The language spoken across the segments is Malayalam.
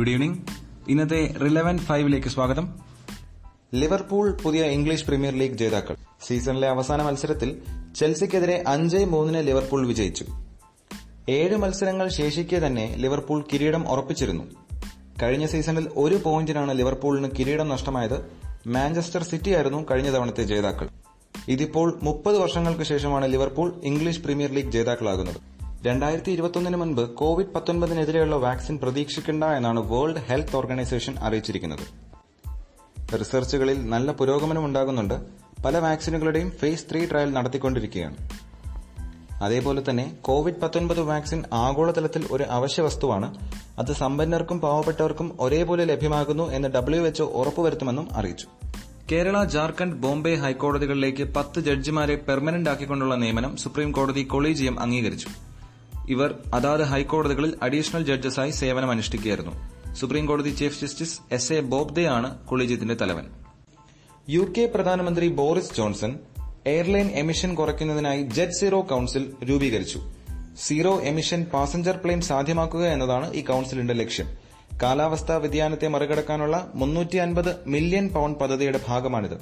ഗുഡ് ഈവനിംഗ് ഇന്നത്തെ റിലവൻ ഫൈവിലേക്ക് സ്വാഗതം. ലിവർപൂൾ പുതിയ ഇംഗ്ലീഷ് പ്രീമിയർ ലീഗ് ജേതാക്കൾ. സീസണിലെ അവസാന മത്സരത്തിൽ ചെൽസിക്കെതിരെ അഞ്ച് മൂന്നിന് ലിവർപൂൾ വിജയിച്ചു. ഏഴ് മത്സരങ്ങൾ ശേഷിക്കെ തന്നെ ലിവർപൂൾ കിരീടം ഉറപ്പിച്ചിരുന്നു. കഴിഞ്ഞ സീസണിൽ ഒരു പോയിന്റിനാണ് ലിവർപൂളിന് കിരീടം നഷ്ടമായത് മാഞ്ചസ്റ്റർ സിറ്റി ആയിരുന്നു കഴിഞ്ഞ തവണത്തെ ജേതാക്കൾ. ഇതിപ്പോൾ മുപ്പത് വർഷങ്ങൾക്ക് ശേഷമാണ് ലിവർപൂൾ ഇംഗ്ലീഷ് പ്രീമിയർ ലീഗ് ജേതാക്കളാകുന്നത്. രണ്ടായിരത്തി ഇരുപത്തൊന്നിന് മുൻപ് കോവിഡ് പത്തൊൻപതിനെതിരെയുള്ള വാക്സിൻ പ്രതീക്ഷിക്കേണ്ട എന്നാണ് വേൾഡ് ഹെൽത്ത് ഓർഗനൈസേഷൻ അറിയിച്ചിരിക്കുന്നത്. റിസർച്ചുകളിൽ നല്ല പുരോഗമനം ഉണ്ടാകുന്നുണ്ട്. പല വാക്സിനുകളുടെയും ഫേസ് ത്രീ ട്രയൽ നടത്തിക്കൊണ്ടിരിക്കുകയാണ്. അതേപോലെ തന്നെ കോവിഡ് പത്തൊൻപത് വാക്സിൻ ആഗോളതലത്തിൽ ഒരു അവശ്യ വസ്തുവാണ്. അത് സമ്പന്നർക്കും പാവപ്പെട്ടവർക്കും ഒരേപോലെ ലഭ്യമാകുന്നു എന്ന് ഡബ്ല്യു എച്ച്ഒ ഉറപ്പുവരുത്തുമെന്നും അറിയിച്ചു. കേരള ജാർഖണ്ഡ് ബോംബെ ഹൈക്കോടതികളിലേക്ക് പത്ത് ജഡ്ജിമാരെ പെർമനന്റ് ആക്കിക്കൊണ്ടുള്ള നിയമനം സുപ്രീം കോടതി കൊളീജിയം അംഗീകരിച്ചു. ഇവർ അതാത് ഹൈക്കോടതികളിൽ അഡീഷണൽ ജഡ്ജസായി സേവനമനുഷ്ഠിക്കുകയായിരുന്നു. സുപ്രീം കോടതി chief justice S A Bobde ആണ് കൊളീജിയത്തിന്റെ തലവൻ. യു കെ പ്രധാനമന്ത്രി ബോറിസ് ജോൺസൺ എയർലൈൻ എമിഷൻ കുറയ്ക്കുന്നതിനായി ജെറ്റ് സീറോ കൌൺസിൽ രൂപീകരിച്ചു. സീറോ എമിഷൻ പാസഞ്ചർ പ്ലെയിൻ സാധ്യമാക്കുക എന്നതാണ് ഈ കൌൺസിലിന്റെ ലക്ഷ്യം. കാലാവസ്ഥാ വ്യതിയാനത്തെ മറികടക്കാനുള്ള മുന്നൂറ്റി അൻപത് മില്യൺ പൌണ്ട് പദ്ധതിയുടെ ഭാഗമാണിത്.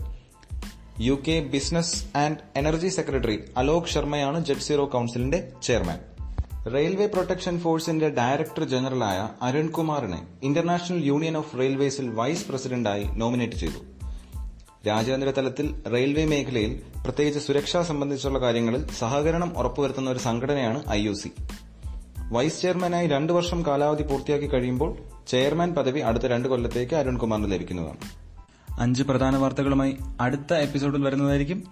U K business and energy secretary Alok ശർമ്മയാണ് ജെറ്റ് സീറോ കൌൺസിലിന്റെ ചെയർമാൻ. റെയിൽവേ പ്രൊട്ടക്ഷൻ ഫോഴ്സിന്റെ ഡയറക്ടർ ജനറലായ അരുൺകുമാറിനെ ഇന്റർനാഷണൽ യൂണിയൻ ഓഫ് റെയിൽവേസിൽ വൈസ് പ്രസിഡന്റായി നോമിനേറ്റ് ചെയ്തു. രാജ്യാന്തര തലത്തിൽ റെയിൽവേ മേഖലയിൽ പ്രത്യേകിച്ച് സുരക്ഷ സംബന്ധിച്ചുള്ള കാര്യങ്ങളിൽ സഹകരണം ഉറപ്പുവരുത്തുന്ന ഒരു സംഘടനയാണ് ഐ വൈസ് ചെയർമാനായി രണ്ടു വർഷം കാലാവധി പൂർത്തിയാക്കി കഴിയുമ്പോൾ ചെയർമാൻ പദവി അടുത്ത രണ്ട് കൊല്ലത്തേക്ക് അരുൺകുമാറിന് ലഭിക്കുന്നതാണ്. അഞ്ച് പ്രധാന വാർത്തകളുമായി അടുത്ത എപ്പിസോഡിൽ വരുന്നതായിരിക്കും